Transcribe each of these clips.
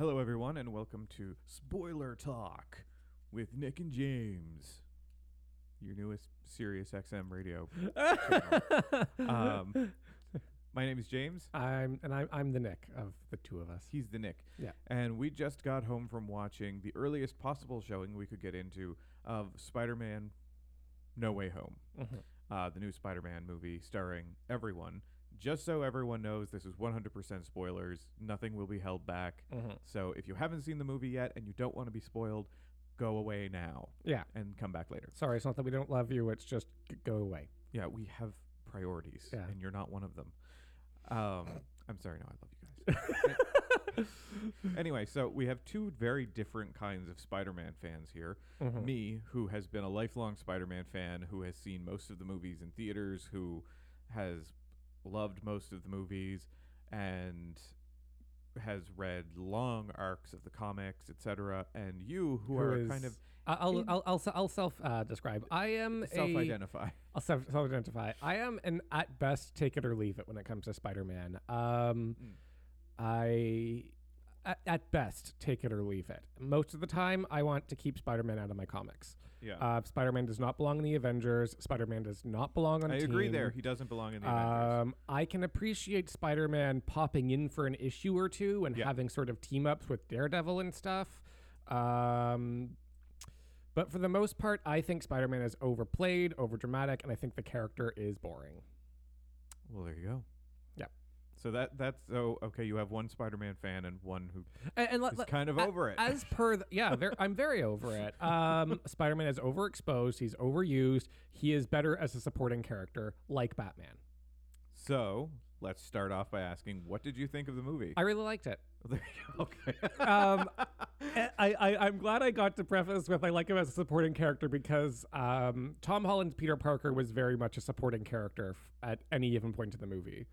Hello, everyone, and welcome to Spoiler Talk with Nick and James, your newest Sirius XM radio. channel. um, my name is James. I'm and I'm I'm the Nick of the two of us. He's the Nick. Yeah. And we just got home from watching the earliest possible showing we could get into of Spider Man No Way Home, uh, the new Spider Man movie starring everyone. Just so everyone knows, this is 100% spoilers. Nothing will be held back. So if you haven't seen the movie yet and you don't want to be spoiled, go away now Yeah. and come back later. Sorry, it's not that we don't love you. It's just go away. Yeah, we have priorities, Yeah. and you're not one of them. Um, I'm sorry, no, I love you guys. anyway, so we have two very different kinds of Spider-Man fans here. Mm-hmm. Me, who has been a lifelong Spider-Man fan, who has seen most of the movies in theaters, who has loved most of the movies, and has read long arcs of the comics, etc. And you, who, Who are is- kind of I- I'll I'll I'll, I'll self uh, describe. I am self-identify. I'll self identify. I am an at best take it or leave it when it comes to Spider Man. Um, Mm. I at, at best take it or leave it. Most of the time, I want to keep Spider Man out of my comics. Yeah. Uh, Spider Man does not belong in the Avengers. Spider Man does not belong on. I a agree team. there. He doesn't belong in the Avengers. Um, I can appreciate Spider Man popping in for an issue or two and Yeah. having sort of team ups with Daredevil and stuff. Um, but for the most part, I think Spider Man is overplayed, overdramatic, and I think the character is boring. Well, there you go. So that that's so okay. You have one Spider-Man fan and one who And, and is let- kind of a- over it. As per, the, yeah, I'm very over it. Um, Spider Man is overexposed. He's overused. He is better as a supporting character, like Batman. so let's start off by asking, what did you think of the movie? I really liked it. there you go. Okay. um, I, I, I'm glad I got to preface with I like him as a supporting character because um, Tom Holland's Peter Parker was very much a supporting character f- at any given point in the movie.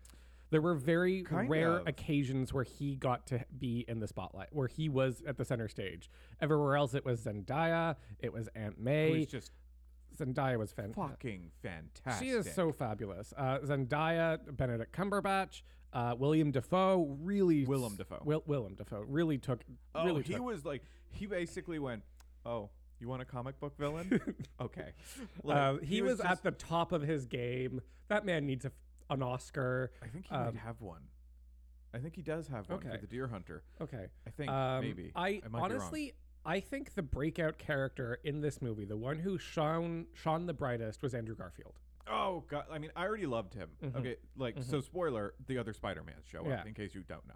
There were very Kind rare of. occasions where he got to be in the spotlight, where he was at the center stage. Everywhere else, it was Zendaya, it was Aunt May. Who's just Zendaya was fantastic. fucking fantastic. She is so fabulous. Uh, Zendaya, Benedict Cumberbatch, uh, William Dafoe really Willem Dafoe. Will, Willem Dafoe really took. Oh, really he took was like he basically went, "Oh, you want a comic book villain? okay." Like, Uh, he, was, just- at the top of his game. That man needs a, an Oscar. I think he might have one. I think he does have one Um, Okay. for the Deer Hunter. Okay. I think Um, maybe. I, I might be wrong. honestly, I think the breakout character in this movie, the one who shone shone the brightest, was Andrew Garfield. Oh god! I mean, I already loved him. Okay, like so. Spoiler: the other Spider-Mans show Mm-hmm. Yeah. up in case you don't know.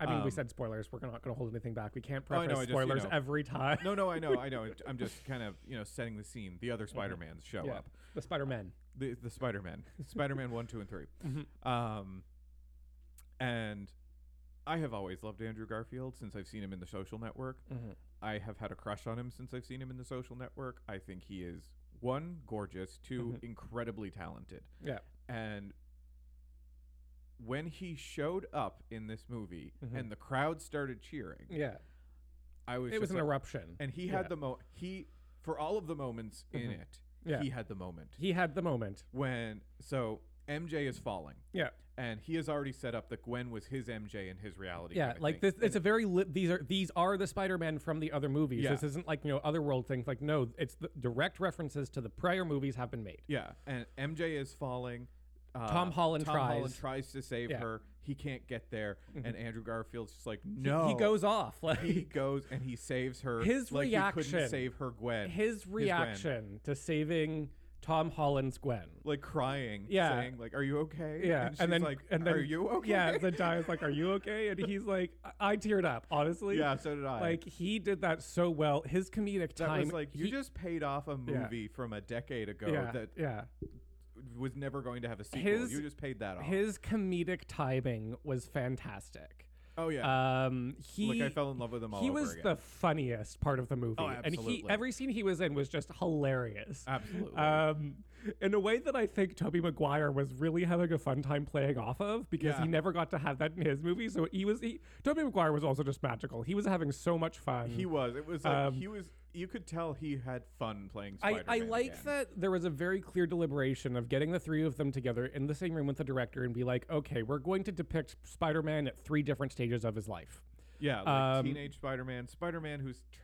I mean, we Um, said spoilers. We're not going to hold anything back. We can't I know, preface just, you spoilers know- every time. No, no, I know, I know. I'm just kind of you know setting the scene. The other Spider-Mans show Mm-hmm. yeah, up. the Spider Man. The the Spider-Man, Spider-Man one, two, and 3 Mm-hmm. Um, and I have always loved Andrew Garfield since I've seen him in The Social Network. Mm-hmm. I have had a crush on him since I've seen him in The Social Network. I think he is one gorgeous, 2 Mm-hmm. incredibly talented, Yeah. and when he showed up in this movie and the crowd started cheering, Yeah. I was Mm-hmm. It was an like- eruption. and he Yeah. Mm-hmm. had the mo he for all of the moments in it Yeah. he had the moment He had the moment. when so mj is falling Yeah. and he has already set up that gwen was his mj in his reality Yeah, kind of like thing. this. It's a very li- these are these are the Spider-Man from the other movies. Yeah. This isn't like you know otherworld things. Like no, it's the direct references to the prior movies have been made. yeah and mj is falling uh, Tom Holland Tom tries. Holland tries to save Yeah. Mm-hmm. her. He can't get there, and Andrew Garfield's just like, no. He goes off like He goes and he saves her. His like He reaction- couldn't save her Gwen. his Gwen. reaction to saving Tom Holland's Gwen. like crying, Yeah. saying like, "Are you okay?" Yeah, and, she's then like, and then "Are you okay?" Yeah, the Zendaya's like, "Are you okay?" And he's like, "I, I teared up, honestly." Yeah, so did I. Like he did that so well. His comedic That time. was like you he- just paid off a movie from a decade ago yeah, that yeah. Was never going to have a sequel. His- you just paid that off. His comedic timing was fantastic. oh yeah, Um, he like I fell in love with him all he was again. the funniest part of the movie, Oh, and he every scene he was in was just hilarious. Absolutely. Um, in a way that I think Tobey Maguire was really having a fun time playing off of because Yeah. he never got to have that in his movie. So he was he Tobey Maguire was also just magical. He was having so much fun. he was. It was like Um, he was. You could tell he had fun playing I, Spider-Man. I like again. that there was a very clear deliberation of getting the three of them together in the same room with the director and be like, okay, we're going to depict Spider Man at three different stages of his life. Yeah, like Um, teenage Spider-Man, Spider-Man who's t-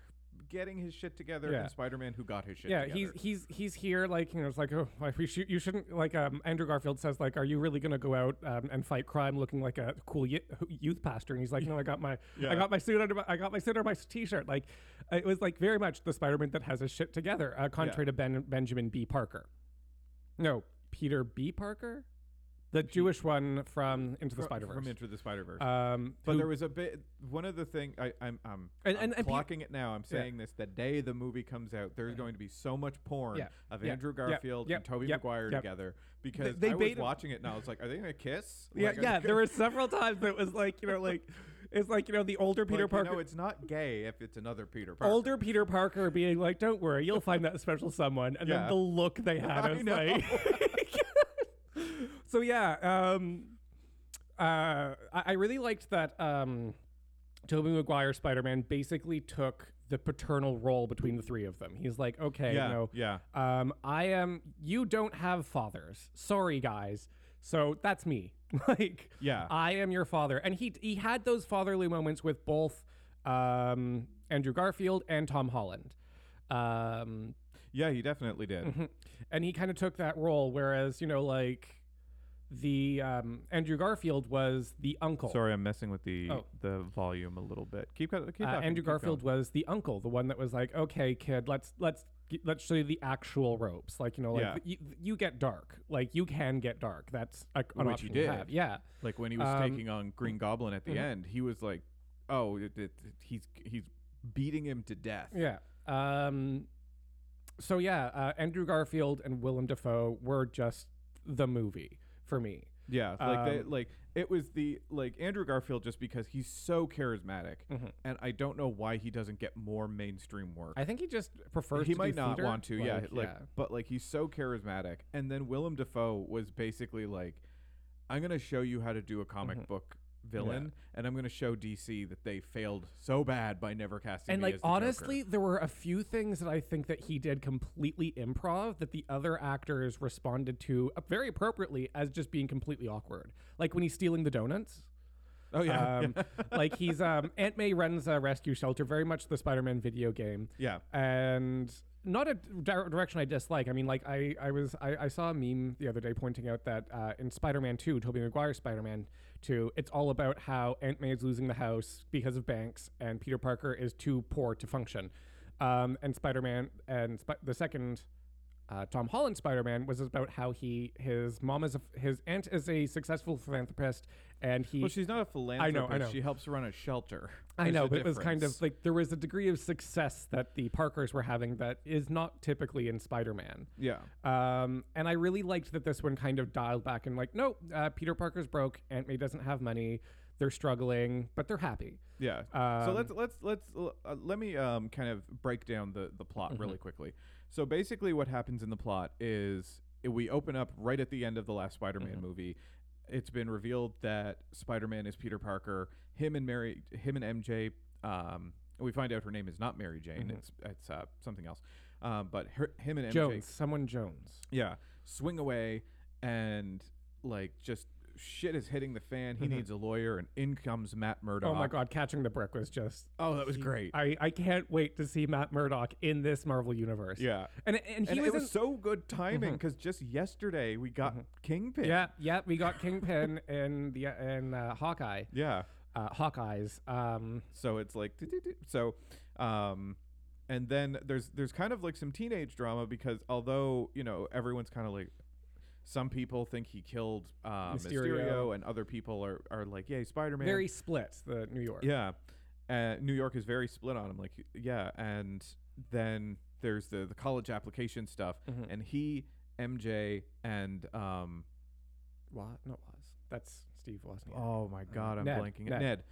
getting his shit together, Yeah. and Spider-Man who got his shit yeah, together. he's he's he's here like you know it's like oh we should, you shouldn't like um Andrew Garfield says like are you really gonna go out um, and fight crime looking like a cool y- youth pastor? And he's like no I got my Yeah. I got my suit under my, I got my suit under my t-shirt. Like it was like very much the Spider-Man that has his shit together uh, contrary to ben, Benjamin B. Parker. No Peter B. Parker the Jewish one from Into the Spider Verse from Into the Spider-Verse. um but who- there was a bit. One of the thing I, I'm I'm, And- I'm and- and pe- clocking it now. I'm saying this the day the movie comes out. There's going to be so much porn Yeah. of Yeah. Andrew Yep. Garfield Yep. and Tobey Yep. Maguire Yep. together because they I was baited- watching it and I was like, are they gonna kiss? yeah Like, are yeah they there were several times that was like you know like it's like you know the older Peter like, Parker You know, it's not gay if it's another Peter Parker. older Peter Parker being like, "Don't worry, you'll find that special someone," and Yeah. then the look they had I was know. like. so yeah, um, uh, I, I really liked that um, Tobey Maguire Spider Man basically took the paternal role between the three of them. He's like, okay, yeah, you know, yeah. um, I am. You don't have fathers. Sorry, guys. So that's me. like, Yeah. I am your father. And he he had those fatherly moments with both um, Andrew Garfield and Tom Holland. Um, Yeah, he definitely did. mhm. and he kind of took that role, whereas you know, like the um, Andrew Garfield was the uncle. Sorry, I'm messing with the Oh. the volume a little bit. Keep, go- keep uh, talking, Andrew keep Garfield going. was the uncle, the one that was like, "Okay, kid, let's let's g- let's show you the actual ropes. Like you know, like Yeah. you, you get dark. Like you can get dark. That's a, an Which he option you did. have. Yeah, Like when he was Um, taking on Green Goblin at the mhm. end, he was like, "Oh, it, it, he's he's beating him to death." yeah. Um, so yeah, uh, Andrew Garfield and Willem Dafoe were just the movie for me. Yeah, like they, Um, like it was the like Andrew Garfield just because he's so charismatic, Mhm. and I don't know why he doesn't get more mainstream work. I think he just prefers. he might not theater, want to, yeah, like, yeah. but like he's so charismatic. And then Willem Dafoe was basically like, "I'm gonna show you how to do a comic Mhm. book villain, and I'm gonna show DC that they failed so bad by never casting And like as the Joker." honestly, there were a few things that I think that he did completely improv that the other actors responded to very appropriately as just being completely awkward. Like when he's stealing the donuts. Oh yeah, Um, like he's um Aunt May runs a rescue shelter, very much the Spider-Man video game, yeah, and not a direction I dislike. I mean, like I I was I, I saw a meme the other day pointing out that uh, in Spider-Man Two, Tobey Maguire Spider-Man Two, it's all about how Aunt May is losing the house because of banks, and Peter Parker is too poor to function. Um, and Spider-Man and Sp- the second. Uh, Tom Holland Spider-Man was about how he his mom is a, his aunt is a successful philanthropist and he well, she's not a philanthropist. I know. She helps run a shelter. I know, but it was kind of like there was a degree of success that the Parkers were having that is not typically in Spider-Man. yeah, Um, and I really liked that this one kind of dialed back and like, no, uh, Peter Parker's broke. Aunt May doesn't have money. They're struggling, but they're happy. yeah. Um, so let's let's let's uh, let me um kind of break down the the plot Mm-hmm. really quickly. So basically, what happens in the plot is we open up right at the end of the last Spider-Man Mhm. movie. It's been revealed that Spider-Man is Peter Parker. Him and Mary, him and MJ. Um, we find out her name is not Mary Jane. Mhm. It's it's uh, something else. Um, but her, him and MJ, Jones, someone Jones. yeah, swing away and like just shit is hitting the fan. He Mhm. needs a lawyer, and in comes Matt Murdock. Oh my God, catching the brick was just. Oh, that was great. I, I can't wait to see Matt Murdock in this Marvel universe. yeah. and and he and was, it was in- so good timing because just yesterday we got Mhm. Kingpin. yeah yeah we got Kingpin in the in uh, Hawkeye yeah. uh, Hawkeyes. Um, So it's like do-do-do. so, um, and then there's there's kind of like some teenage drama because although you know everyone's kind of like. Some people think he killed uh, Mysterio. Mysterio. and other people are, are like, "Yay, Spider-Man!" very split. The New York. Yeah. Uh, New York is very split on him. Like, yeah. And then there's the, the college application stuff. Mhm. And he, MJ, and, um, What? No, it was. That's Steve Wozniak. oh my God, I'm Ned, blanking. Ned. Ned.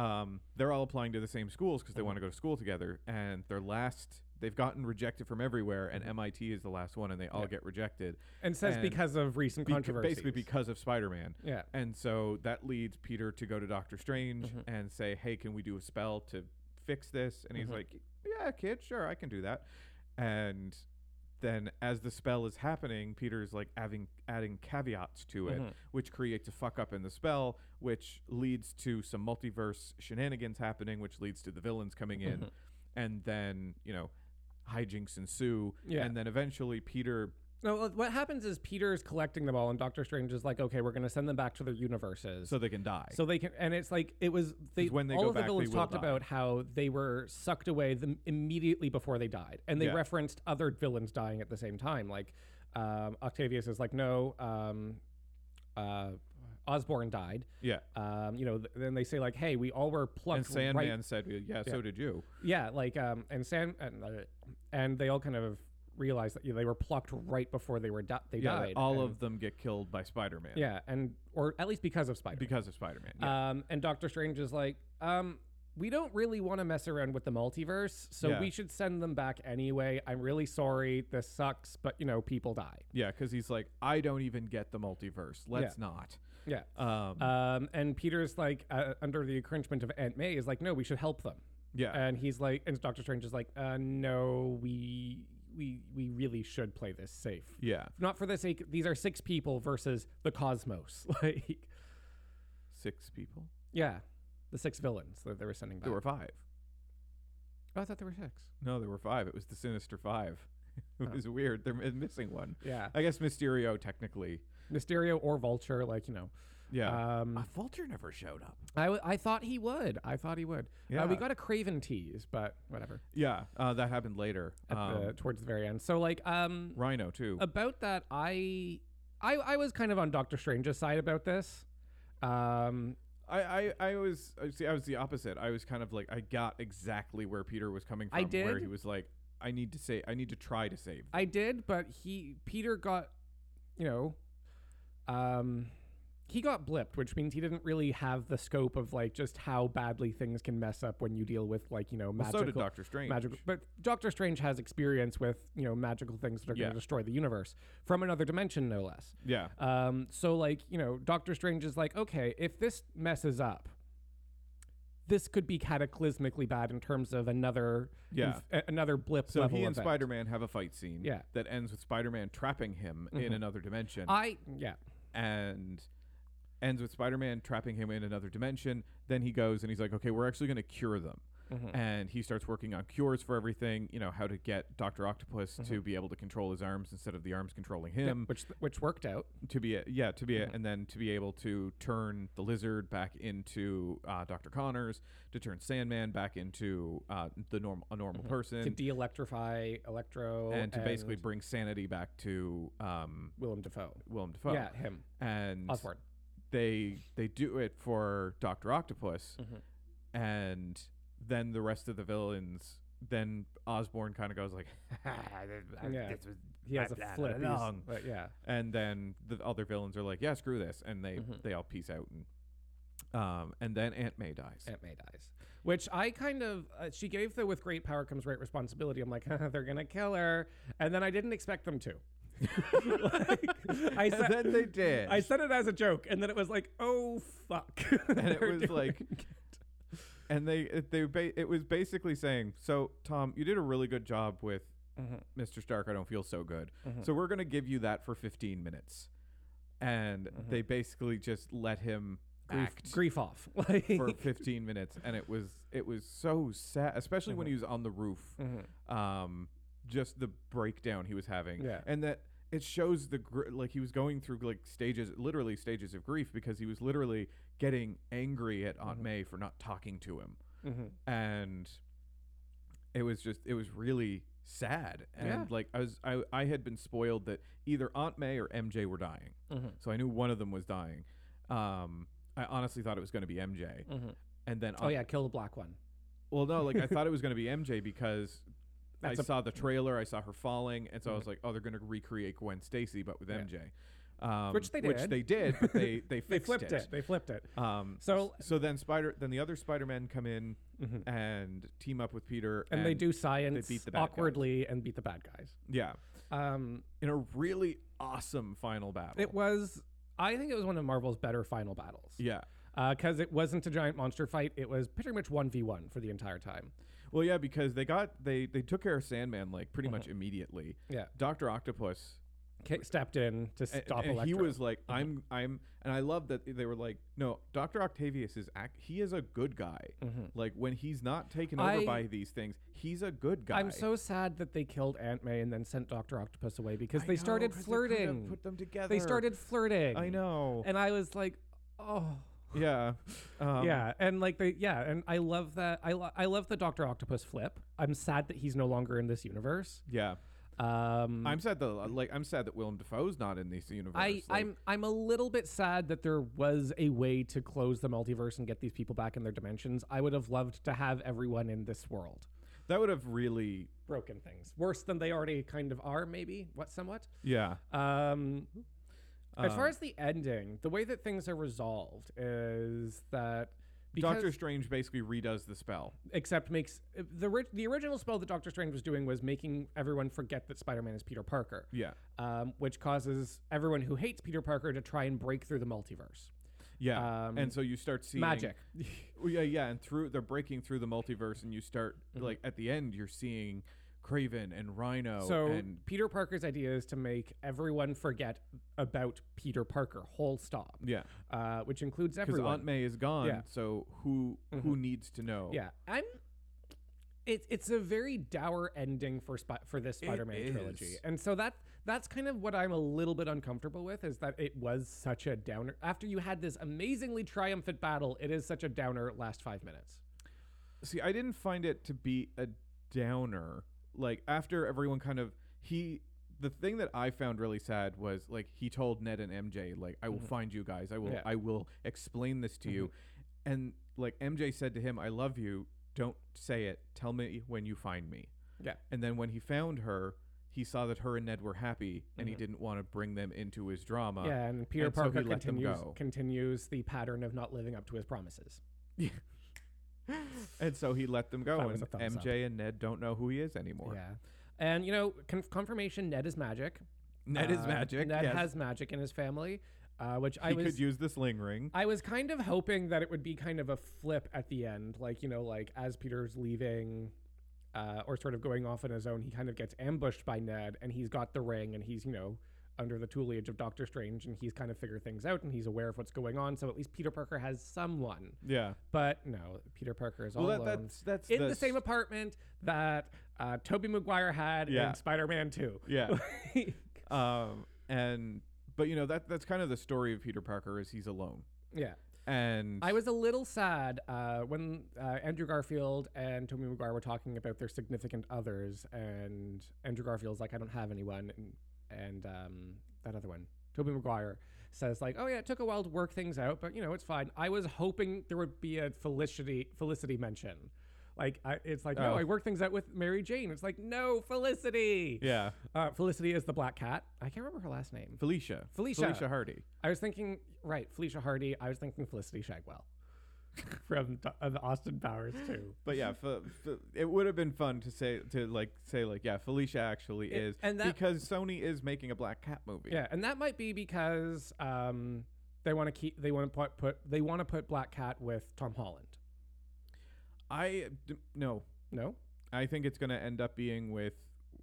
Um, they're all applying to the same schools because they Mhm. want to go to school together. And their last, they've gotten rejected from everywhere. And. MIT is the last one. And they all Yeah. get rejected. and says and because of recent Beca- controversy. basically because of Spider Man. Yeah. And so that leads Peter to go to Doctor Strange Mhm. and say, "Hey, can we do a spell to fix this?" And he's Mhm. like, "Yeah, kid, sure, I can do that." And then as the spell is happening, Peter's like adding adding caveats to it, Mhm. which creates a fuck up in the spell, which leads to some multiverse shenanigans happening, which leads to the villains coming in, Mhm. and then you know hijinks ensue, Yeah. and then eventually Peter No, what happens is Peter is collecting them all, and Doctor Strange is like, okay, we're going to send them back to their universes. so they can die. So they can, and it's like it was. they when they all go of the back, they villains talked die. about how they were sucked away the, immediately before they died, and they Yeah. referenced other villains dying at the same time. Like um, Octavius is like, no, um, uh, Osborn died. yeah, Um, you know, th- then they say like, hey, we all were plucked. and Sandman right- said, "Yeah, Yeah. so did you." yeah, like um, and San and, uh, and they all kind of realized that you know, they were plucked right before they were di- they yeah, died. all and- of them get killed by Spider-Man. yeah, and or at least because of Spider. because of Spider-Man. Yeah. Um, and Doctor Strange is like, um, we don't really want to mess around with the multiverse, so Yeah. we should send them back anyway. I'm really sorry. This sucks, but you know, people die. yeah, because he's like, I don't even get the multiverse. Let's not. Yeah. Um, Um, and Peter's like, uh, under the encouragement of Aunt May, is like, no, we should help them. yeah, And he's like, and Doctor Strange is like, uh, no, we we we really should play this safe. yeah. Not for the sake. These are six people versus the cosmos. like, Six people. yeah, the six villains that they were sending back. There were five. oh, I thought there were six. No, there were five. It was the Sinister Five. it Oh. was weird. They're missing one. Yeah. I guess Mysterio technically. Mysterio or Vulture, like you know. Yeah. Um, uh, Vulture never showed up. I, w- I thought he would. I thought he would. Uh, we got a Kraven tease, but whatever. Yeah, uh, that happened later. Um, the, towards the very end. So like um Rhino too. about that, I I I was kind of on Doctor Strange's side about this. Um, I, I, I was I see I was the opposite. I was kind of like I got exactly where Peter was coming from. I Where he was like, I need to say I need to try to save. I did, but he Peter got, you know, um, he got blipped, which means he didn't really have the scope of like just how badly things can mess up when you deal with like you know Well, magical. so did Doctor Strange. magical but doctor strange has experience with you know magical things that are going to destroy the universe from another dimension no less Yeah. um so like you know doctor strange is like okay if this messes up this could be cataclysmically bad in terms of another Yeah. inf- another blip So he and event. Spider-Man have a fight scene. Yeah. That ends with Spider-Man trapping him in Mhm. another dimension, i yeah and ends with Spider-Man trapping him in another dimension. Then he goes and he's like, "Okay, we're actually going to cure them." Mhm. And he starts working on cures for everything. You know how to get Doctor Octopus to be able to control his arms instead of the arms controlling Mm-hmm. Yeah, him. which which worked out to be a, yeah to be a, Mhm. and then to be able to turn the lizard back into uh, Dr. Connors to turn Sandman back into uh, the normal a normal Mhm. person to de-electrify electro and to basically bring sanity back to um, willem dafoe Willem Dafoe yeah him and osborn they they do it for Dr. Octopus Mhm. and then the rest of the villains then Osborn kind of goes like Yeah. this was he has a blah, blah, flip blah, he's- but yeah and then the other villains are like, "Yeah, screw this," and they Mhm. they all peace out, and um, and then Aunt May dies. Aunt May dies. Which I kind of, uh, she gave the with great power comes great responsibility. I'm like, they're going to kill her. And then I didn't expect them to. Like, I, and said, then they did. I said it as a joke. And then it was like, oh, fuck. And it was doing like- it. And they it, they ba- it was basically saying, "So Tom, you did a really good job with Mhm, Mr. Stark. I don't feel so good. mhm. So we're gonna give you that for 15 minutes." And Mhm. they basically just let him grief, act grief off. For 15 minutes, and it was it was so sad, especially when Mhm. he was on the roof. Mhm. um, just the breakdown he was having, Yeah. and that it shows the gr- like he was going through like stages, literally stages of grief because he was literally getting angry at Aunt Mhm. May for not talking to him, Mhm. and it was just it was really sad, and Yeah. like I was I I had been spoiled that either Aunt May or MJ were dying, Mhm. so I knew one of them was dying. Um, I honestly thought it was going to be MJ, Mhm. and then Oh, Aunt- yeah, kill the black one. well, no, like I thought it was going to be MJ because I a- saw the trailer, I saw her falling, and so I was Mhm. like, oh, they're going to recreate Gwen Stacy, but with. MJ. Um, Which they did. Which they did, but they they They flipped it. They flipped it. Um, So- so then Spider, then the other Spider Men come in Mhm. and team up with Peter, And, they do science beat the bad guys. awkwardly and beat the bad guys. yeah, Um, in a really awesome final battle. It was. I think it was one of Marvel's better final battles. yeah, because it wasn't a giant monster fight. It was pretty much one v one for the entire time. Well, yeah, because they got they they took care of Sandman like pretty much immediately. Yeah, Doctor Octopus Ca stepped in to stop and, Electro. he was like, "I'm I'm," and I love that they were like, "No, Doctor Octavius is act. He is a good guy. Mhm. Like when he's not taken over I- by these things, he's a good guy." I'm so sad that they killed Aunt May and then sent Doctor Octopus away because they know, started 'cause they flirting. Put them together. They started flirting. I know. and I was like, oh. Yeah. Um, yeah, and like they, yeah, and I love that. I lo- I love the Doctor Octopus flip. I'm sad that he's no longer in this universe. Yeah. Um, I'm sad that like I'm sad that Willem Dafoe's not in this universe. I, Like, I'm I'm a little bit sad that there was a way to close the multiverse and get these people back in their dimensions. I would have loved to have everyone in this world. that would have really Broken things worse than they already kind of are, maybe what somewhat. yeah. Um, as far Um, as the ending, the way that things are resolved is that because Doctor Strange basically redoes the spell. except makes the the original spell that Doctor Strange was doing was making everyone forget that Spider-Man is Peter Parker, Yeah. um, which causes everyone who hates Peter Parker to try and break through the multiverse. Yeah. Um, and so you start seeing Magic. Yeah, yeah, and through they're breaking through the multiverse, and you start Mm-hmm. like at the end, you're seeing Kraven and Rhino, so and Peter Parker's idea is to make everyone forget about Peter Parker, whole stop, yeah, uh, which includes everyone. because. Aunt May is gone. Yeah. So who who needs to know? Yeah, I'm. It's it's a very dour ending for Spi- for this Spider-Man trilogy, is. and so that that's kind of what I'm a little bit uncomfortable with is that it was such a downer. After you had this amazingly triumphant battle, it is such a downer last five minutes. See, I didn't find it to be a downer. Like after everyone kind of he. The thing that I found really sad was like he told Ned and MJ like I will find you guys. I will Mm-hmm. Yeah. Mm-hmm. I will explain this to you. And like MJ said to him, I love you. Don't say it. Tell me when you find me. Yeah, And then when he found her, he saw that her and Ned were happy, and he didn't want to bring them into his drama. Mm-hmm. yeah, and Peter and Parker them continues continues the pattern of not living up to his promises. And so he let them go, and thumbs up. MJ and Ned don't know who he is anymore. Yeah, and you know, conf- confirmation: Ned is magic. Ned is Uh, magic. Ned yes. has magic in his family, uh, which I was could use the sling ring. I was kind of hoping that it would be kind of a flip at the end, like you know, like as Peter's leaving, uh, or sort of going off on his own, he kind of gets ambushed by Ned, and he's got the ring, and he's you know under the tutelage of Doctor Strange, and he's kind of figured things out, and he's aware of what's going on. So at least Peter Parker has someone. yeah. But no, Peter Parker is Well, all that, alone that's that's in the, the same s- apartment that uh, Tobey Maguire had Yeah. in Spider-Man Two. Yeah. um. And but you know that that's kind of the story of Peter Parker is he's alone. yeah. And I was a little sad uh, when uh, Andrew Garfield and Tobey Maguire were talking about their significant others, and Andrew Garfield's like, "I don't have anyone," and, and um, that other one, Tobey Maguire, says like, "Oh yeah, it took a while to work things out, but you know it's fine." I was hoping there would be a Felicity Felicity mention. Like I, it's like, no, Oh. I worked things out with Mary Jane. It's like, no, Felicity. yeah. Uh, Felicity is the black cat. I can't remember her last name. Felicia. Felicia. Felicia Hardy. I was thinking, right, Felicia Hardy. I was thinking Felicity Shagwell from uh, Austin Powers too. But yeah, f- f- it would have been fun to say to like say like yeah, Felicia actually It- is and that- because Sony is making a Black Cat movie. Yeah, and that might be because um, they want to keep they want to put put they want to put Black Cat with Tom Holland. I d- no, No, I think it's going to end up being with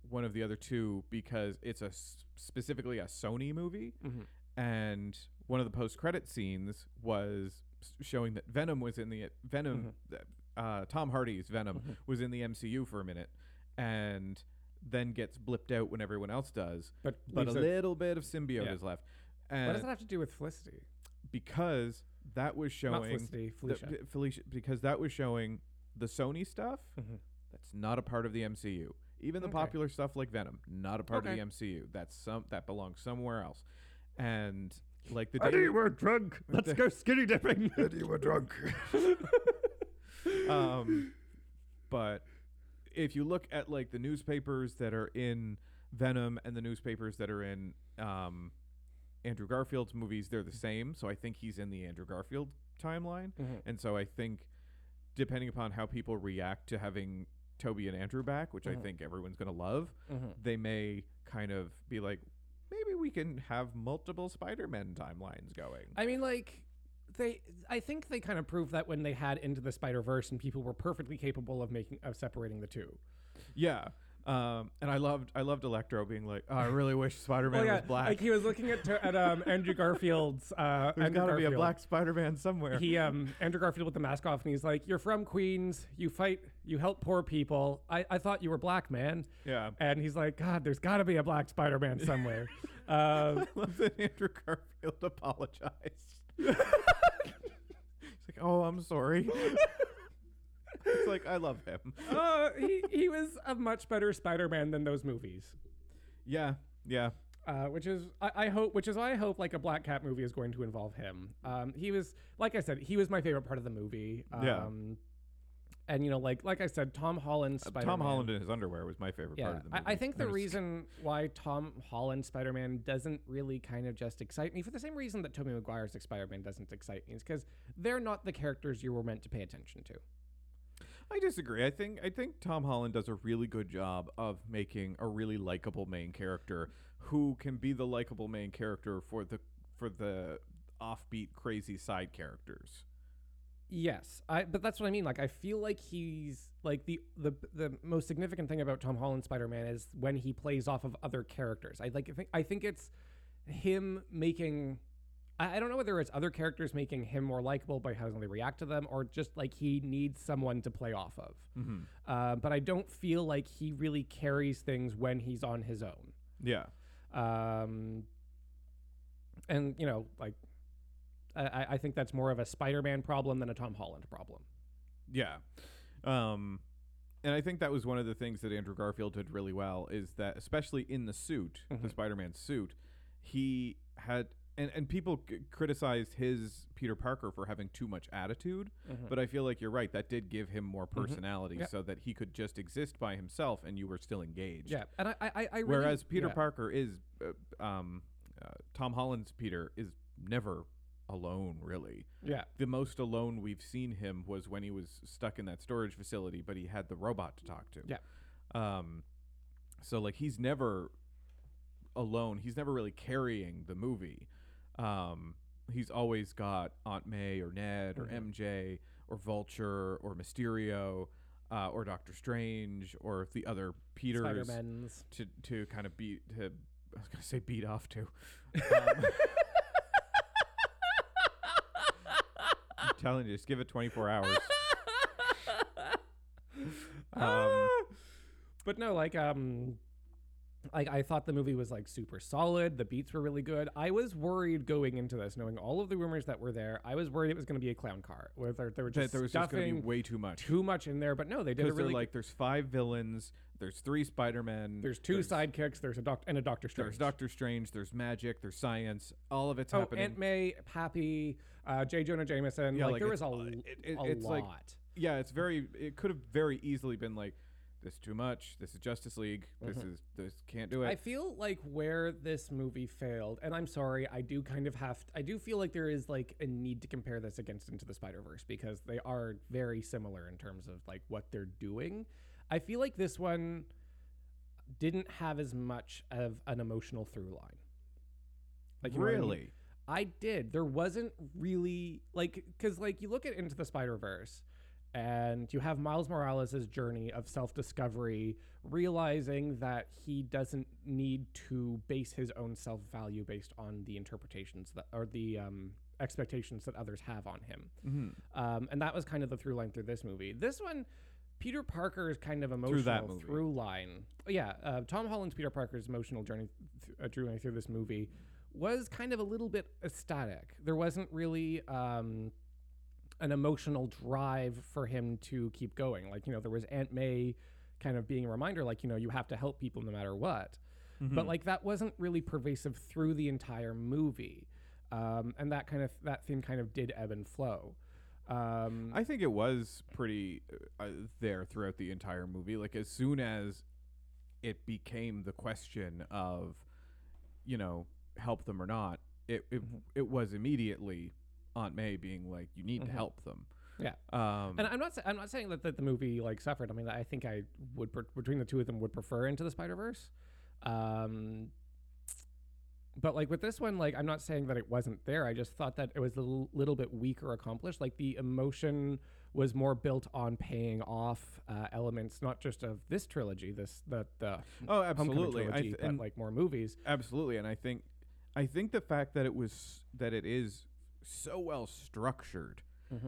one of the other two because it's a specifically a Sony movie, Mhm. and one of the post credit scenes was showing that Venom was in the Venom. th- Uh, Tom Hardy's Venom was in the MCU for a minute, and then gets blipped out when everyone else does. but But a little bit of symbiote Yeah. is left, what and does that have to do with Felicity? because that was Not showing Felicity, the- Felicia. b- Felicia because that was showing the Sony stuff Mhm. that's not a part of the MCU. Even the Okay. popular stuff like Venom, not a part of the MCU. That's some that belongs somewhere else. And like the Eddie, day, we're drunk. Let's go skinny dipping. Eddie, we're drunk. um, but if you look at like the newspapers that are in Venom and the newspapers that are in um, Andrew Garfield's movies, they're the same. So I think he's in the Andrew Garfield timeline. Mhm. And so I think, depending upon how people react to having Tobey and Andrew back, which I Mhm. think everyone's going to love, Mhm. they may kind of be like, maybe we can have multiple Spider Man timelines going. I mean, like, they I think they kind of proved that when they had Into the Spider Verse and people were perfectly capable of making of separating the two. Yeah. Um, and I loved I loved Electro being like, oh, I really wish Spider-Man Oh yeah, was black. like he was looking at at um, Andrew Garfield's. Uh, There's got to be a black Spider-Man somewhere. He um Andrew Garfield with the mask off, and he's like, "You're from Queens. You fight. You help poor people. I, I thought you were black, man." yeah. And he's like, "God, there's got to be a black Spider-Man somewhere." uh, I love that Andrew Garfield apologized. He's like, oh, I'm sorry. It's like I love him. uh, he he was a much better Spider-Man than those movies. Yeah, yeah. uh, which is I, I hope, which is why I hope like a Black Cat movie is going to involve him. Um, he was, like I said, he was my favorite part of the movie. Um, Yeah. And you know, like like I said, Tom Holland, Uh, Spider-Man. Tom Holland in his underwear was my favorite Yeah, part of the movie. I, I think the was- reason why Tom Holland Spider Man doesn't really kind of just excite me, for the same reason that Tobey Maguire's Spider Man doesn't excite me, is because they're not the characters you were meant to pay attention to. I disagree. I think I think Tom Holland does a really good job of making a really likable main character who can be the likable main character for the for the offbeat crazy side characters. Yes, I. But that's what I mean. Like, I feel like he's like the the the most significant thing about Tom Holland Spider Man is when he plays off of other characters. I like. I think I think it's him making. I, I don't know whether it's other characters making him more likable by how they react to them, or just like he needs someone to play off of. Mm-hmm. Uh, but I don't feel like he really carries things when he's on his own. Yeah. Um, and you know, like, I, I- think that's more of a Spider-Man problem than a Tom Holland problem. Yeah. Um and I think that was one of the things that Andrew Garfield did really well is that especially in the suit, the Mhm. Spider-Man suit, he had and, and people c- criticized his Peter Parker for having too much attitude, but I feel like you're right. That did give him more personality, Yep. so that he could just exist by himself, and you were still engaged. yeah, and I, I, I really, Whereas Peter yeah. Parker is, uh, um, uh, Tom Holland's Peter is never alone. Really, yeah, the most alone we've seen him was when he was stuck in that storage facility, but he had the robot to talk to. Yeah. Um, so like he's never alone. He's never really carrying the movie. Um, he's always got Aunt May or Ned or Mhm. MJ or Vulture or Mysterio. Uh, or Doctor Strange, or the other Peters Spider-Man's. to to kind of beat to I was gonna say beat off to. Um, I'm telling you, just give it 24 hours. Um, but no, like um, like I thought the movie was like super solid. The beats were really good. I was worried going into this, knowing all of the rumors that were there. I was worried it was going to be a clown car, where there, there were that there was just gonna be way too much. too much in there. But no, they did Because really. like, there's five villains, there's three Spider-Men, there's two sidekicks. There's a doctor and a Doctor Strange. there's Doctor Strange, there's magic, there's science, all of it's Oh, happening. Aunt May, Happy, uh, J. Jonah Jameson. Yeah, like, like, there was a, all- it- it- a it's lot. like- yeah, it's very. It could have very easily been like, this is too much. This is Justice League. This Mhm. is this can't do it. I feel like where this movie failed, and I'm sorry, I do kind of have, I do feel like there is like a need to compare this against Into the Spider Verse because they are very similar in terms of like what they're doing. I feel like this one didn't have as much of an emotional through line. Like you know I mean? really. I did. There wasn't really like because like you look at Into the Spider Verse, and you have Miles Morales' journey of self discovery, realizing that he doesn't need to base his own self value based on the interpretations that or the um, expectations that others have on him. Mm-hmm. Um, and that was kind of the through line through this movie. This one, Peter Parker's kind of emotional Through through line. Yeah, uh, Tom Holland's Peter Parker's emotional journey th- uh, through through this movie was kind of a little bit ecstatic. There wasn't really um, an emotional drive for him to keep going. Like you know, there was Aunt May kind of being a reminder, like you know, you have to help people no matter what. Mm-hmm. But like that wasn't really pervasive through the entire movie. Um, and that kind of that theme kind of did ebb and flow. Um, I think it was pretty uh, there throughout the entire movie. Like as soon as it became the question of, you know, help them or not, it it, Mhm. it was immediately Aunt May being like, "You need to help them." Yeah. Um, and I'm not sa- I'm not saying that, that the movie like suffered. I mean, I think I would pre- between the two of them would prefer Into the Spider Verse. Um, But like with this one, like I'm not saying that it wasn't there. I just thought that it was a l- little bit weaker accomplished. Like the emotion was more built on paying off uh, elements, not just of this trilogy, this the the Oh, Homecoming absolutely. I trilogy, th- but and like more movies. absolutely, and I think, I think the fact that it was that it is so well structured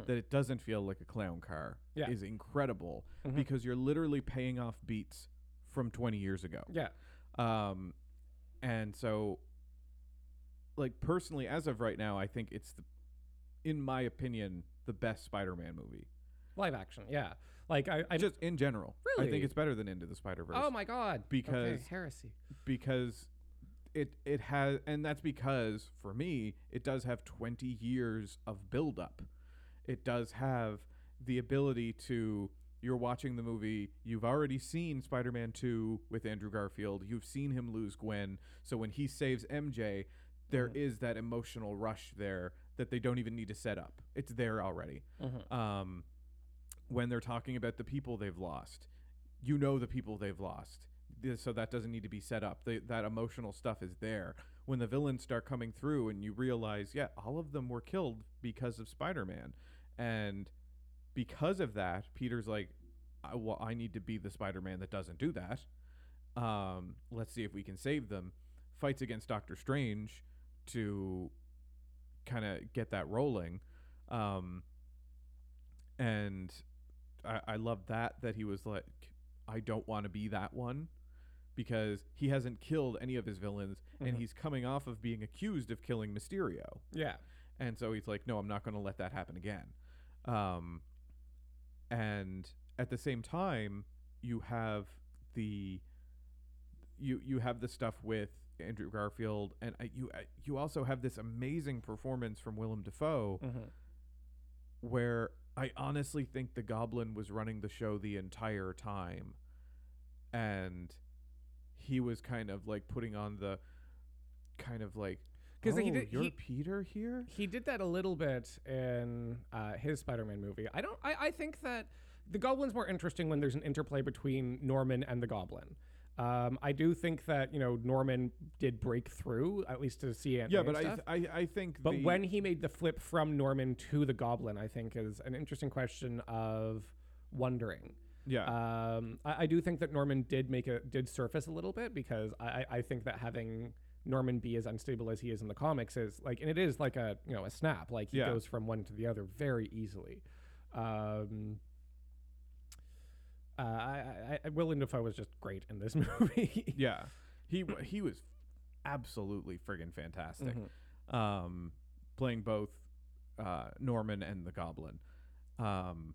that it doesn't feel like a clown car Yeah. is incredible Mhm. because you're literally paying off beats from 20 years ago. Yeah, Um, and so, like personally, as of right now, I think it's the, in my opinion, the best Spider-Man movie. live action. Yeah, like I, I Just in general, really, I think it's better than Into the Spider-Verse. oh my god, okay, because- heresy. because it it has and that's because for me it does have 20 years of build up it does have the ability to you're watching the movie you've already seen spider-man 2 with andrew garfield you've seen him lose gwen so when he saves mj there is Mhm. that emotional rush there that they don't even need to set up it's there already Mhm. um, when they're talking about the people they've lost. You know the people they've lost, so that doesn't need to be set up. They, that emotional stuff is there. When the villains start coming through, and you realize, yeah, all of them were killed because of Spider-Man, and because of that, Peter's like, I, well, I need to be the Spider-Man that doesn't do that. Um, let's see if we can save them. Fights against Doctor Strange to kind of get that rolling. Um, and I, I love that that he was like, I don't want to be that one because he hasn't killed any of his villains and Mhm. he's coming off of being accused of killing Mysterio. Yeah, And so he's like, no, I'm not going to let that happen again. Um, and at the same time, you have the you you have the stuff with Andrew Garfield, and uh, you uh, you also have this amazing performance from Willem Dafoe, Mhm. where I honestly think the Goblin was running the show the entire time, and he was kind of like putting on the kind of like 'Cause oh, he did- you're he- Peter here. he did that a little bit in uh, his Spider-Man movie. I don't. I, I think that the Goblin's more interesting when there's an interplay between Norman and the Goblin. Um, I do think that you know Norman did break through at least to see Yeah, but I, th- I I think But the, when he made the flip from Norman to the Goblin, I think is an interesting question of wondering. Yeah Um, I, I do think that Norman did make a did surface a little bit because I, I- think that having Norman be as unstable as he is in the comics is like, and it is like a you know a snap. Like he Yeah. goes from one to the other very easily. Um, uh, I, I, I, Willem Dafoe was just great in this movie. yeah he he was absolutely friggin' fantastic. Mhm. Um, playing both uh, Norman and the Goblin. Um,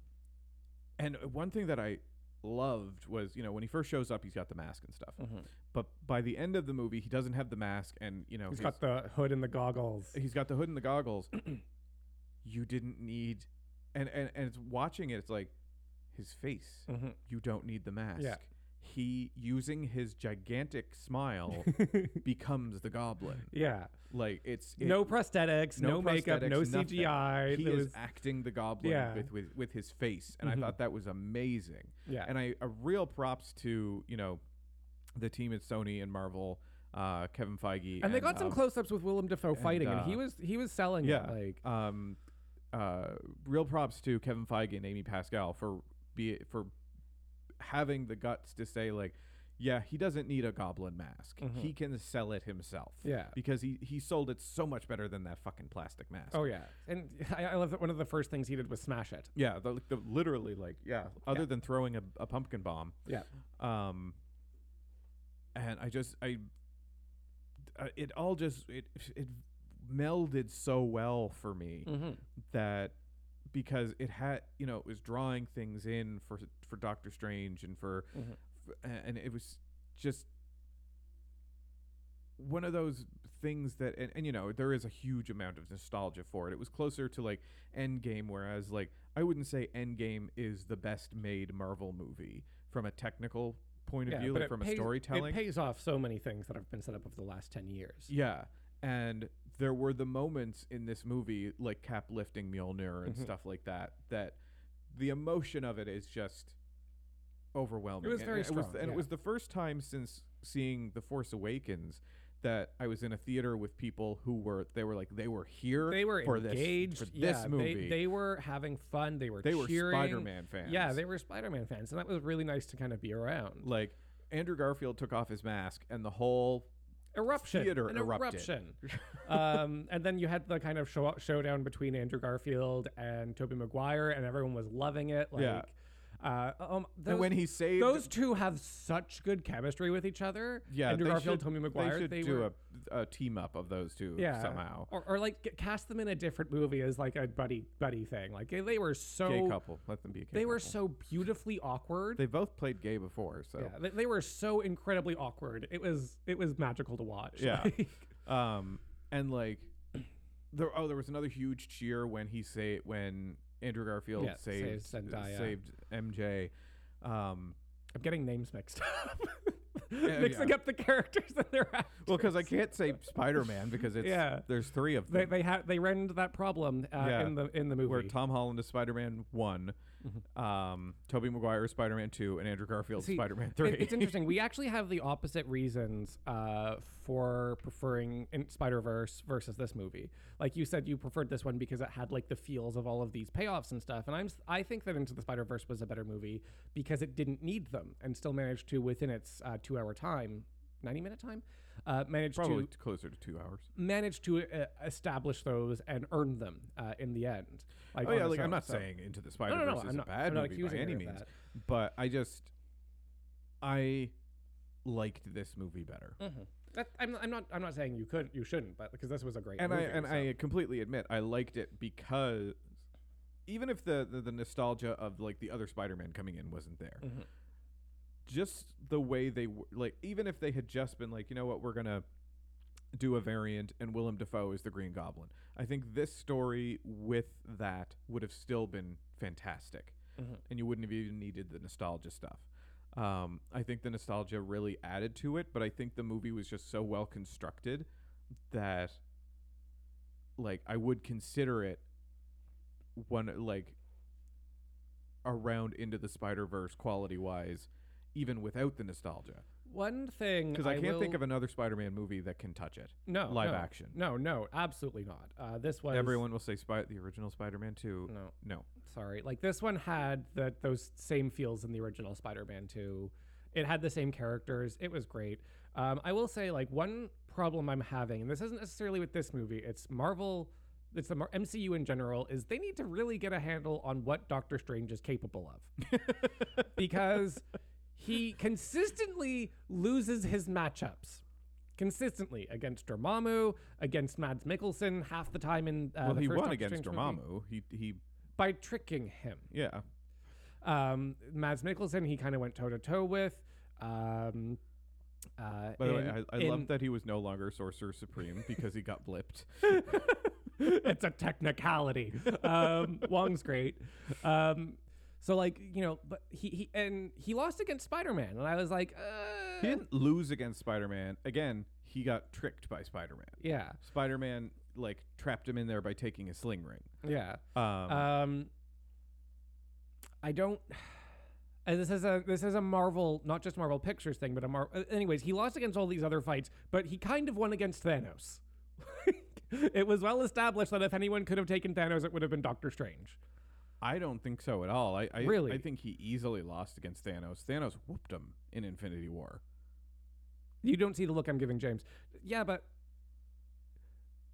and one thing that I loved was you know when he first shows up he's got the mask and stuff Mhm. but by the end of the movie he doesn't have the mask and you know He's got the hood and the goggles. he's got the hood and the goggles. you didn't need, and, and and it's watching it. It's like his face. Mhm. You don't need the mask. Yeah. He using his gigantic smile becomes the goblin. yeah. Like it's it- no prosthetics, no, no makeup, no prosthetics, nothing. CGI. He There is was- acting the goblin Yeah. with, with with his face, and Mhm. I thought that was amazing. yeah. And I a real props to you know the team at Sony and Marvel, uh, Kevin Feige, and they got some um, close-ups with Willem Dafoe and, fighting, and he uh, was he was selling it. yeah. Like um, uh, real props to Kevin Feige and Amy Pascal for be for having the guts to say like, yeah, he doesn't need a goblin mask. Mhm. He can sell it himself. yeah. Because he, he sold it so much better than that fucking plastic mask. Oh yeah, and I, I love that one of the first things he did was smash it. Yeah, the, the literally like yeah. Other Yeah. than throwing a, a pumpkin bomb, Yeah. um, and I just I, uh, it all just it it melded so well for me. Mm-hmm. that because it had you know it was drawing things in for for Doctor Strange and for, Mhm. f and it was just one of those things that and, and you know there is a huge amount of nostalgia for it it was closer to like endgame whereas like i wouldn't say endgame is the best made marvel movie from a technical point of Yeah, view like from pays, a storytelling It pays off so many things that have been set up over the last ten years. yeah. And there were the moments in this movie, like Cap lifting Mjolnir and Mhm. stuff like that, that the emotion of it is just overwhelming. It was And- very and it was, strong, and yeah. it was the first time since seeing The Force Awakens that I was in a theater with people who were they were like they were here They were for engaged. this for yeah, this movie. They, they were having fun. They were They were. Spider-Man fans. Yeah, they were Spider-Man fans, and that was really nice to kind of be around. like Andrew Garfield took off his mask and the whole eruption. theater an erupted. eruption. um, and then you had the kind of show- showdown between Andrew Garfield and Tobey Maguire, and everyone was loving it. Like, Yeah. Uh, um, those, and when he saved those two have such good chemistry with each other. yeah Andrew they Garfield, should, Tobey Maguire. they should they do were, a, a team up of those two yeah, somehow or, or like cast them in a different movie as like a buddy buddy thing. Like they, they were so gay couple let them be a gay they were so beautifully awkward. they both played gay before so yeah, they, they were so incredibly awkward. It was it was magical to watch. Yeah. Like, um and like there oh there was another huge cheer when he say when Andrew Garfield Yeah, saved saves Zendaya. saved MJ um I'm getting names mixed up. Yeah, Mixing yeah. up the characters and their actors. well because I can't say Spider-Man because it's Yeah. there's three of they them they had they ran into that problem uh, in the in the movie. where Tom Holland is Spider-Man 1 um Tobey Maguire is Spider-Man 2 and Andrew Garfield See, Spider-Man It- 3 it's interesting. We actually have the opposite reasons uh, for preferring in Spider Verse versus this movie. Like you said, you preferred this one because it had like the feels of all of these payoffs and stuff. And I'm I think that Into the Spider Verse was a better movie because it didn't need them and still managed to within its uh, two hour time, ninety minute time, uh, managed probably to closer to 2 hours managed to uh, establish those and earn them uh, in the end. Like Oh yeah, like I'm not So- saying Into the Spider-Verse no, is I'm a not, bad I'm movie by any means, but I just I liked this movie better. Mhm. That, I'm, I'm not. I'm not saying you couldn't you shouldn't, but because this was a great and movie. I and so. I completely admit I liked it because even if the, the the nostalgia of like the other Spider-Man coming in wasn't there, Mhm. Just the way they were like even if they had just been like you know what we're gonna do a variant and Willem Dafoe is the Green Goblin, I think this story with that would have still been fantastic, Mhm. and you wouldn't have even needed the nostalgia stuff. Um, I think the nostalgia really added to it, but I think the movie was just so well constructed that like I would consider it one like around into the Spider Verse quality wise, even without the nostalgia. One thing Because I, can't think of another Spider Man movie that can touch it. no live no, action. No, no, absolutely not. Uh, this was Everyone will say Spy- the original Spider Man 2. No, No. sorry. Like this one had that those same feels in the original Spider-Man 2. It had the same characters. It was great. Um, I will say, like one problem I'm having, and this isn't necessarily with this movie. It's Marvel. It's the Mar- MCU in general. Is they need to really get a handle on what Doctor Strange is capable of. because he consistently loses his matchups. Consistently against Dormammu, against Mads Mikkelsen, half the time in uh, well, the he first won Doctor against Strange movie, Dormammu. He, he, by tricking him. yeah. Um, Mads Mikkelsen, he kind of went toe to toe with. Um, uh, By the way, I, I in- love that he was no longer Sorcerer Supreme because he got blipped. it's a technicality. Um, Wong's great. Um, so like you know, but he, he and he lost against Spider Man, and I was like, uh, He didn't lose against Spider Man. Again, he got tricked by Spider Man. yeah, Spider Man, like, trapped him in there by taking a sling ring. yeah. Um, Um, I don't. uh, this is a this is a Marvel, not just Marvel Pictures thing, but a Mar. uh, Anyways, he lost against all these other fights, but he kind of won against Thanos. it was well established that if anyone could have taken Thanos, it would have been Doctor Strange. I don't think so at all. I, I Really? I think he easily lost against Thanos. Thanos whooped him in Infinity War. You don't see the look I'm giving James. Yeah, but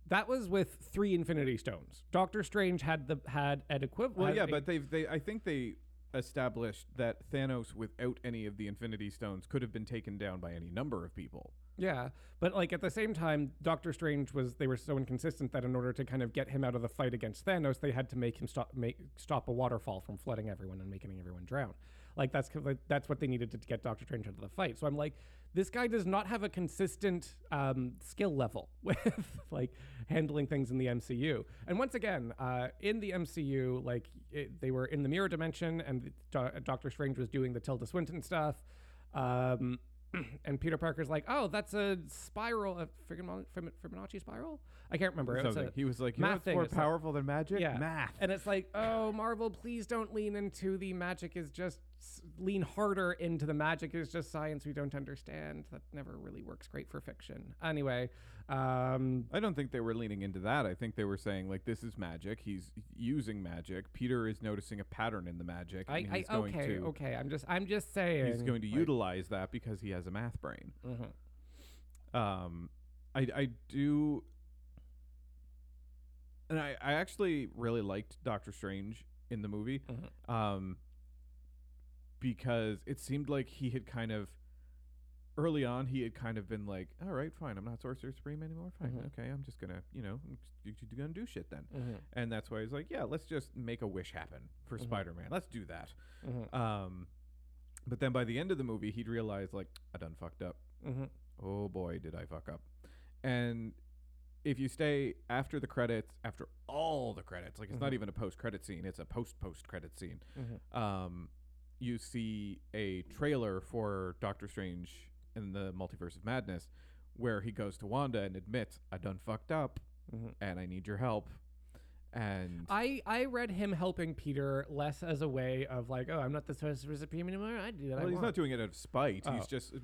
that was with three Infinity Stones. Doctor Strange had the had an equivalent. Well, yeah, but they've they I think they established that Thanos without any of the Infinity Stones could have been taken down by any number of people. Yeah, but like at the same time, Doctor Strange was they were so inconsistent that in order to kind of get him out of the fight against Thanos, they had to make him stop make stop a waterfall from flooding everyone and making everyone drown. Like that's like, that's what they needed to, to get Doctor Strange into the fight. So I'm like, this guy does not have a consistent um, skill level with like handling things in the MCU. And once again, uh, in the MCU, like it, they were in the mirror dimension, and Do- Doctor Strange was doing the Tilda Swinton stuff. Um, and Peter Parker's like, oh, that's a spiral, a Fibonacci Fibonacci spiral. I can't remember. It was a- he was like, math more it's like- powerful than magic? Yeah. Math. and it's like, oh, Marvel, please don't lean into the magic is just lean harder into the magic is just science we don't understand. That never really works great for fiction. Anyway, um, I don't think they were leaning into that. I think they were saying like this is magic. He's using magic. Peter is noticing a pattern in the magic. I, and I he's going okay, to okay. I'm just, I'm just saying. he's going to like, utilize that because he has a math brain. mhm. Um, I I do, and I I actually really liked Doctor Strange in the movie. Mhm. Um, because it seemed like he had kind of early on he had kind of been like, all right, fine, I'm not Sorcerer Supreme anymore. Fine, Mhm. okay, I'm just gonna you know I'm just, gonna do shit then. Mhm. And that's why he's like, yeah, let's just make a wish happen for Mhm. Spider-Man. Let's do that. Mhm. Um, but then by the end of the movie, he'd realize like I done fucked up. Mhm. Oh boy, did I fuck up. And if you stay after the credits, after all the credits, like it's not Mhm. even a post-credit scene, it's a post-post credit scene. Um, you see a trailer for Doctor Strange in the Multiverse of Madness, where he goes to Wanda and admits, "I done fucked up, Mhm. and I need your help." And I, I read him helping Peter less as a way of like, oh, I'm not the Sorcerer Supreme anymore. I do what I well, he's want. not doing it out of spite. Oh. He's just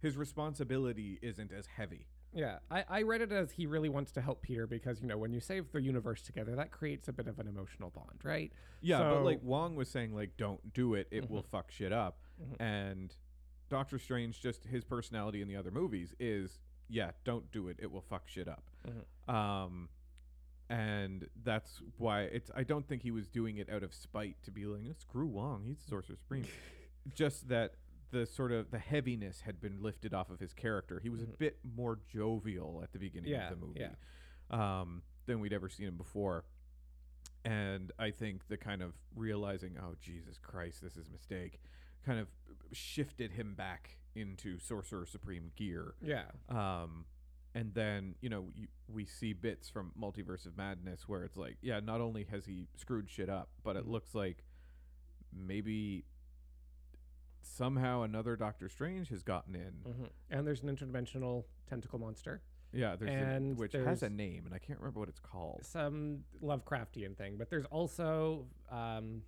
his responsibility isn't as heavy. Yeah, I, I read it as he really wants to help Peter because, you know, when you save the universe together, that creates a bit of an emotional bond, right? Yeah, but like Wong was saying, like, don't do it; it will fuck shit up. Mhm. And Doctor Strange, just his personality in the other movies is, yeah, don't do it; it will fuck shit up. Mhm. Um, and that's why it's. I don't think he was doing it out of spite to be like, "Oh, screw Wong, he's the Sorcerer Supreme. just that the sort of the heaviness had been lifted off of his character. He was a Mhm. bit more jovial at the beginning Yeah, of the movie yeah. um, than we'd ever seen him before. And I think the kind of realizing, oh Jesus Christ, this is a mistake, kind of shifted him back into Sorcerer Supreme gear. Yeah. Um, and then you know you, we see bits from Multiverse of Madness where it's like, yeah, not only has he screwed shit up, but it Mhm. looks like maybe somehow another Doctor Strange has gotten in. hmm And there's an interdimensional tentacle monster, Yeah, there's a, And which has a name, and I can't remember what it's called. some Lovecraftian thing, but there's also um,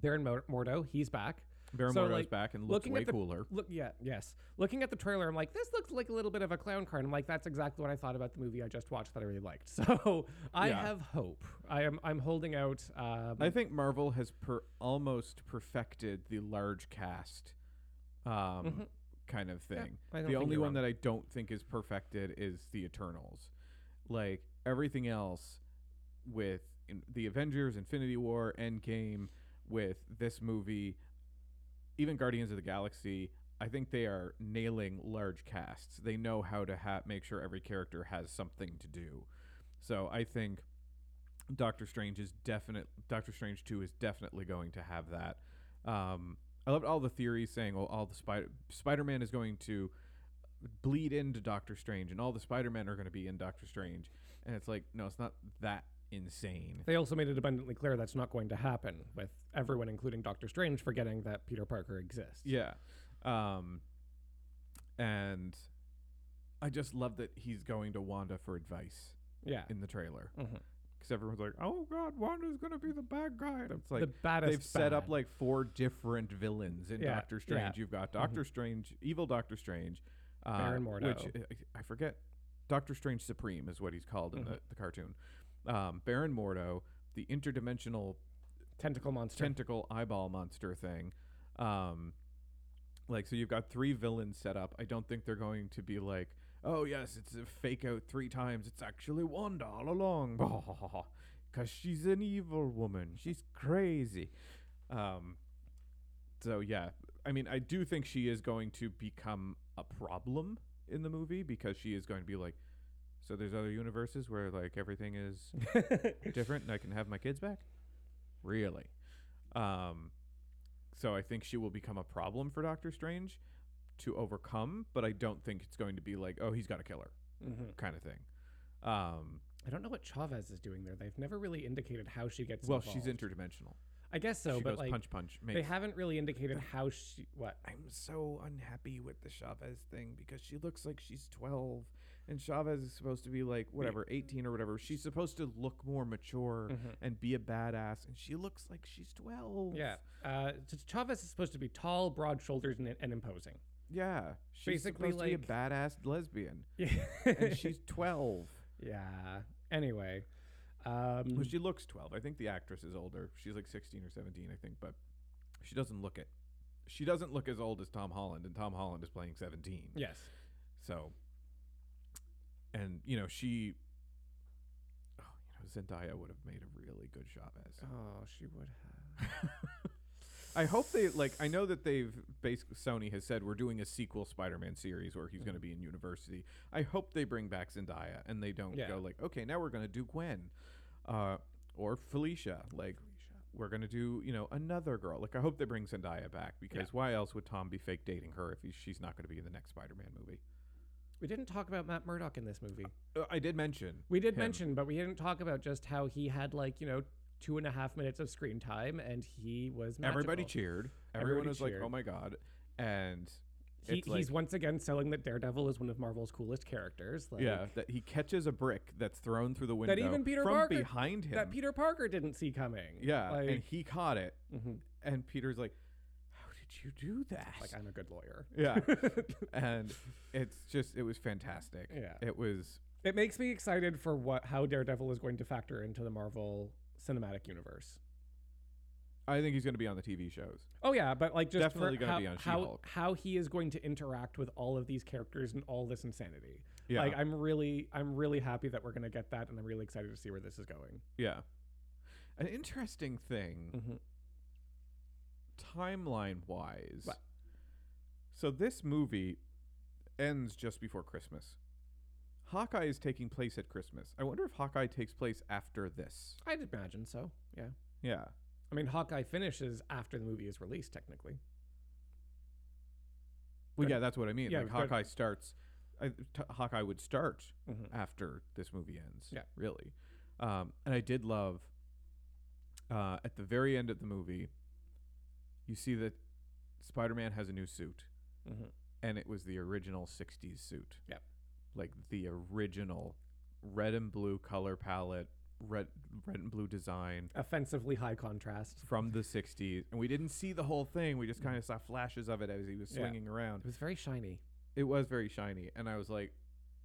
Baron Mor- Mordo. He's back. Baron so, Mordo's like, back and looks looking at way the- cooler. Look, yeah, yes. Looking at the trailer, I'm like, this looks like a little bit of a clown car. And I'm like, that's exactly what I thought about the movie I just watched that I really liked. So I Yeah. have hope. I am. I'm holding out. Um, I think Marvel has per almost perfected the large cast um, Mhm. kind of thing. Don't the only one wrong. that I don't think is perfected is the Eternals. Like everything else with in the Avengers, Infinity War, Endgame, with this movie, even Guardians of the Galaxy, I think they are nailing large casts. They know how to ha- make sure every character has something to do. So I think Doctor Strange is definite. Doctor Strange Two is definitely going to have that. Um, I loved all the theories saying, "Well, all the Spider Spider Man is going to bleed into Doctor Strange, and all the Spider Men are going to be in Doctor Strange." And it's like, no, it's not that insane. They also made it abundantly clear that's not going to happen, with everyone, including Doctor Strange, forgetting that Peter Parker exists. Yeah. Um, and I just love that he's going to Wanda for advice Yeah. in the trailer Mhm. because everyone's like, "Oh God, Wanda's gonna be the bad guy." And it's like the baddest. they've set up like four different villains in Yeah, Doctor yeah. Strange. You've got Doctor Strange, evil Doctor Strange, uh, Baron which Mordo. I- I forget. Doctor Strange Supreme is what he's called in Mhm. the, the cartoon. Um, Baron Mordo, the interdimensional tentacle monster. tentacle eyeball monster thing. Um, like so, you've got three villains set up. I don't think they're going to be like, oh yes, it's a fake out three times. It's actually Wanda all along, because she's an evil woman. She's crazy. Um, so yeah, I mean, I do think she is going to become a problem in the movie because she is going to be like. So there's other universes where like everything is different and I can have my kids back? Really? Um so I think she will become a problem for Doctor Strange to overcome, but I don't think it's going to be like, oh, he's got to kill her Mhm. kind of thing. Um I don't know what Chavez is doing there. They've never really indicated how she gets. well, she's interdimensional. I guess so, she but like punch punch. they haven't really indicated how she what. I'm so unhappy with the Chavez thing because she looks like she's 12 and Chavez is supposed to be like whatever 18 or whatever. She's supposed to look more mature Mhm. and be a badass and she looks like she's 12. Yeah, uh, Chavez is supposed to be tall, broad shoulders, and, and imposing. Yeah. She's Basically, supposed to be a badass lesbian Yeah, and she's 12. yeah. Anyway, um, Well, she looks 12. I think the actress is older. She's like 16 or 17, I think, but she doesn't look it. She doesn't look as old as Tom Holland, and Tom Holland is playing 17. yes, So, and you know, she, oh, you know, Zendaya would have made a really good Chavez. oh, she would have. I hope they like. I know that they've basically Sony has said we're doing a sequel Spider-Man series where he's going to be in university. I hope they bring back Zendaya and they don't Yeah. go like, okay, now we're going to do Gwen, uh, or Felicia. Like we're going to do you know another girl. Like I hope they bring Zendaya back because why else would Tom be fake dating her if he's, she's not going to be in the next Spider-Man movie? We didn't talk about Matt Murdock in this movie. Uh, I did mention We did him. mention, but we didn't talk about just how he had like you know two and a half minutes of screen time, and he was magical. Everybody cheered. Everyone Everybody was cheered. like, "Oh my god!" And He, it's he's once again selling that Daredevil is one of Marvel's coolest characters. Like, yeah, that he catches a brick that's thrown through the window even Peter from Parker- behind him. that Peter Parker didn't see coming. yeah, like, and he caught it, mhm. and Peter's like, "How did you do that?" like I'm a good lawyer. yeah, and it's just it was fantastic. Yeah. it was. It makes me excited for what how Daredevil is going to factor into the Marvel cinematic universe. I think he's going to be on the TV shows. Oh yeah, but like just Definitely gonna how, be on how how he is going to interact with all of these characters and all this insanity. Yeah, Like I'm really I'm really happy that we're gonna get that, and I'm really excited to see where this is going. yeah. An interesting thing, Mm-hmm. Timeline wise. What? So this movie ends just before Christmas. Hawkeye is taking place at Christmas. I wonder if Hawkeye takes place after this. I'd imagine so. Yeah. Yeah. I mean, Hawkeye finishes after the movie is released, technically. Well, yeah, that's what I mean. Yeah, like. Hawkeye starts. I, t- Hawkeye would start Mm-hmm. after this movie ends. Yeah. really. Um, and I did love uh, at the very end of the movie. You see that Spider-Man has a new suit, Mm-hmm. and it was the original '60s suit. Yep. like the original red and blue color palette, red red and blue design Offensively high contrast. from the '60s, and we didn't see the whole thing. We just kind of saw flashes of it as he was Mm. Yeah. swinging around. It was very shiny. It was very shiny, and I was like,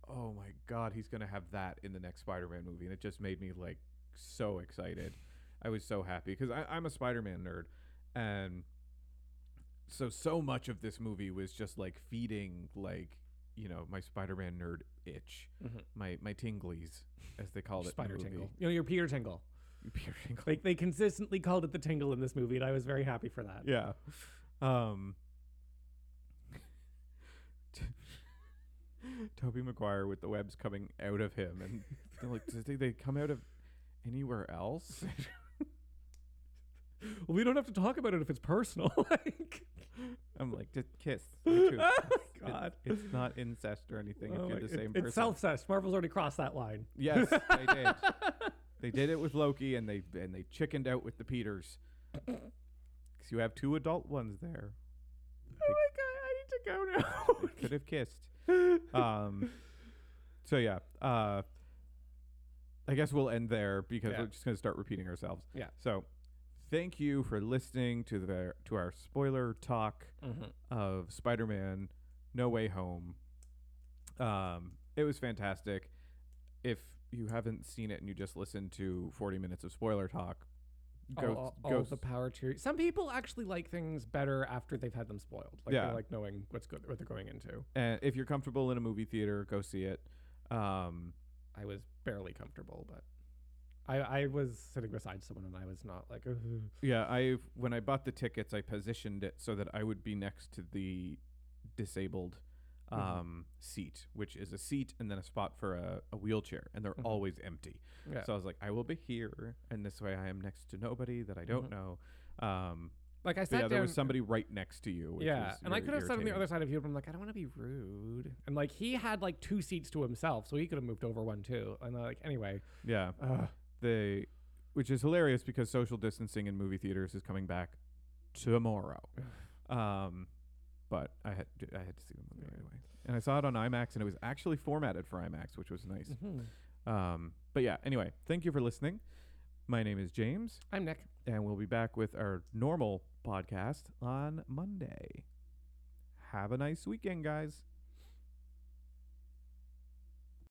"Oh my god, he's gonna have that in the next Spider-Man movie," and it just made me like so excited. I was so happy because I'm a Spider-Man nerd, and so so much of this movie was just like feeding like you know my Spider-Man nerd itch, Mhm. my my tinglies as they called it. Spider tingle. You know, your Peter tingle. Peter Tingle. Like they consistently called it the tingle in this movie, and I was very happy for that. Yeah. Um Tobey Maguire with the webs coming out of him and like did they, they come out of anywhere else? Well, we don't have to talk about it if it's personal. like, I'm like just kiss. you two. oh It's- my god. It's not incest or anything Oh if you're the it- same it's person. self-cess. Marvel's already crossed that line. yes, they did. They did it with Loki and they and they chickened out with the Peters. Cuz you have two adult ones there. Oh my god, I need to go They now. could have kissed. um so yeah uh i guess we'll end there because Yeah. we're just going to start repeating ourselves Yeah. so thank you for listening to the to our spoiler talk mm-hmm. of spider-man no way home um it was fantastic if you haven't seen it and you just listened to 40 minutes of spoiler talk go all, all, go all the power to. Some people actually like things better after they've had them spoiled. Like Yeah. they like knowing what's good, what they're going into. and if you're comfortable in a movie theater go see it um I was barely comfortable, but I I was sitting beside someone and I was not like. "Ugh." Yeah, I when I bought the tickets, I positioned it so that I would be next to the disabled um, Mhm. seat, which is a seat and then a spot for a, a wheelchair, and they're Mhm. always empty. Yeah. So I was like, I will be here, and this way I am next to nobody that I don't Mhm. know. Um, like I sat yeah, there was somebody right next to you. Which yeah, and I could have sat on the other side of you, but I'm like, I don't want to be rude. And like he had like two seats to himself, so he could have moved over one too. And like anyway, Yeah, uh, the which is hilarious because social distancing in movie theaters is coming back tomorrow. um, but I had to, I had to see the movie Right. anyway, and I saw it on IMAX, and it was actually formatted for IMAX, which was nice. Mhm. Um, but yeah, anyway, thank you for listening. My name is James, I'm Nick. and we'll be back with our normal podcast on Monday. Have a nice weekend, guys.